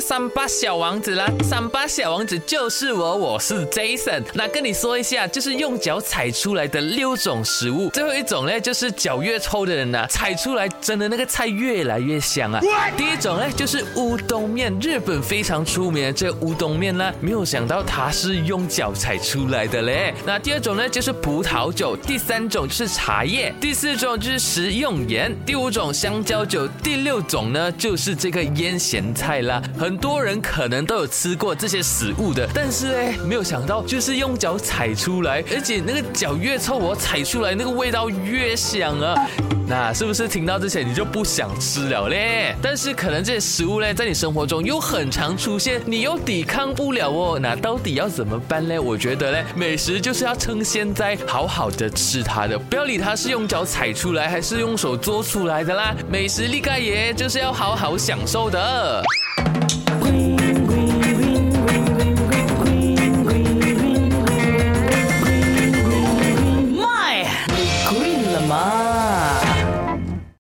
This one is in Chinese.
三八小王子啦，三八小王子就是我，我是 Jason。那跟你说一下，就是用脚踩出来的六种食物，最后一种呢，就是脚越臭的人呢，踩出来真的那个菜越来越香啊。第一种呢，就是乌冬面，日本非常出名的这乌冬面呢，没有想到它是用脚踩出来的嘞。那第二种呢，就是葡萄酒，第三种是茶叶，第四种就是食用盐，第五种香蕉酒，第六种呢，就是这个腌咸菜啦。很多人可能都有吃过这些食物的，但是哎，没有想到就是用脚踩出来，而且那个脚越臭，我踩出来那个味道越香啊。那是不是听到这些你就不想吃了嘞？但是可能这些食物呢，在你生活中又很常出现，你又抵抗不了哦。那到底要怎么办呢？我觉得呢，美食就是要趁现在好好的吃它的，不要理它是用脚踩出来还是用手做出来的啦。美食立盖爷就是要好好享受的。green, green, green, green, green, green, green, green, green, green,